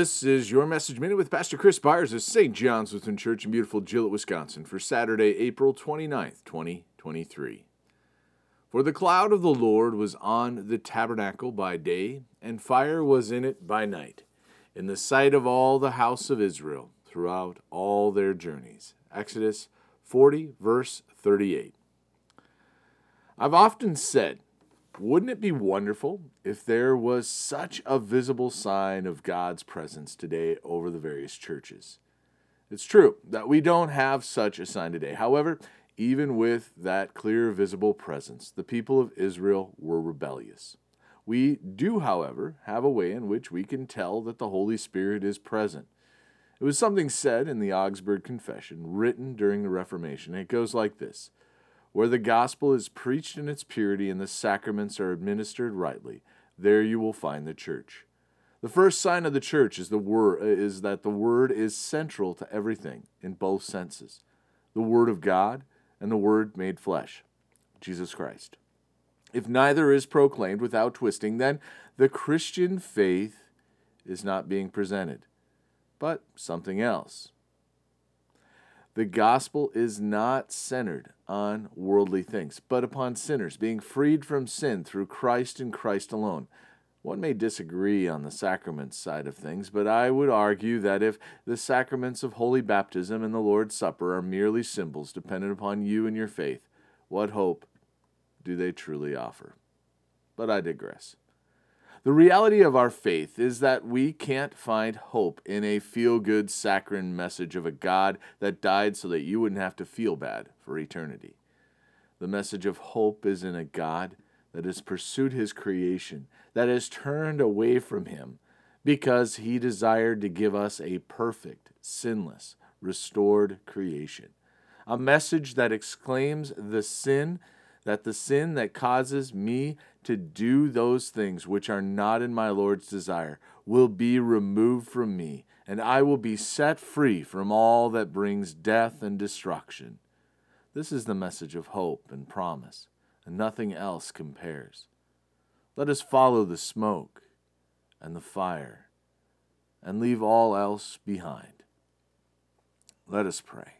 This is your message minute with Pastor Chris Byers of St. John's Lutheran Church in beautiful Gillett, Wisconsin for Saturday, April 29th, 2023. For the cloud of the Lord was on the tabernacle by day, and fire was in it by night, in the sight of all the house of Israel throughout all their journeys. Exodus 40, verse 38. I've often said wouldn't it be wonderful if there was such a visible sign of God's presence today over the various churches? It's true that we don't have such a sign today. However, even with that clear, visible presence, the people of Israel were rebellious. We do, however, have a way in which we can tell that the Holy Spirit is present. It was something said in the Augsburg Confession, written during the Reformation. It goes like this where the gospel is preached in its purity and the sacraments are administered rightly, there you will find the church. The first sign of the church is the is that the word is central to everything in both senses. The word of God and the word made flesh, Jesus Christ. If neither is proclaimed without twisting, then the Christian faith is not being presented, but something else. The gospel is not centered on worldly things, but upon sinners being freed from sin through Christ and Christ alone. One may disagree on the sacraments side of things, but I would argue that if the sacraments of holy baptism and the Lord's Supper are merely symbols dependent upon you and your faith, what hope do they truly offer? But I digress. The reality of our faith is that we can't find hope in a feel good saccharine message of a God that died so that you wouldn't have to feel bad for eternity. The message of hope is in a God that has pursued his creation, that has turned away from him because he desired to give us a perfect, sinless, restored creation. A message that exclaims the sin that the sin that causes me to do those things which are not in my Lord's desire will be removed from me, and I will be set free from all that brings death and destruction. This is the message of hope and promise, and nothing else compares. Let us follow the smoke and the fire and leave all else behind. Let us pray.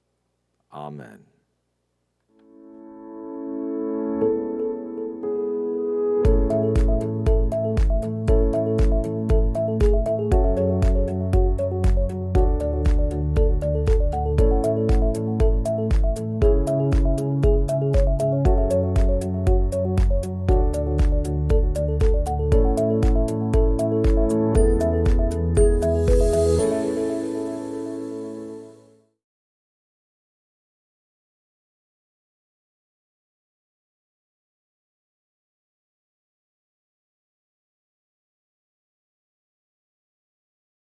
Amen.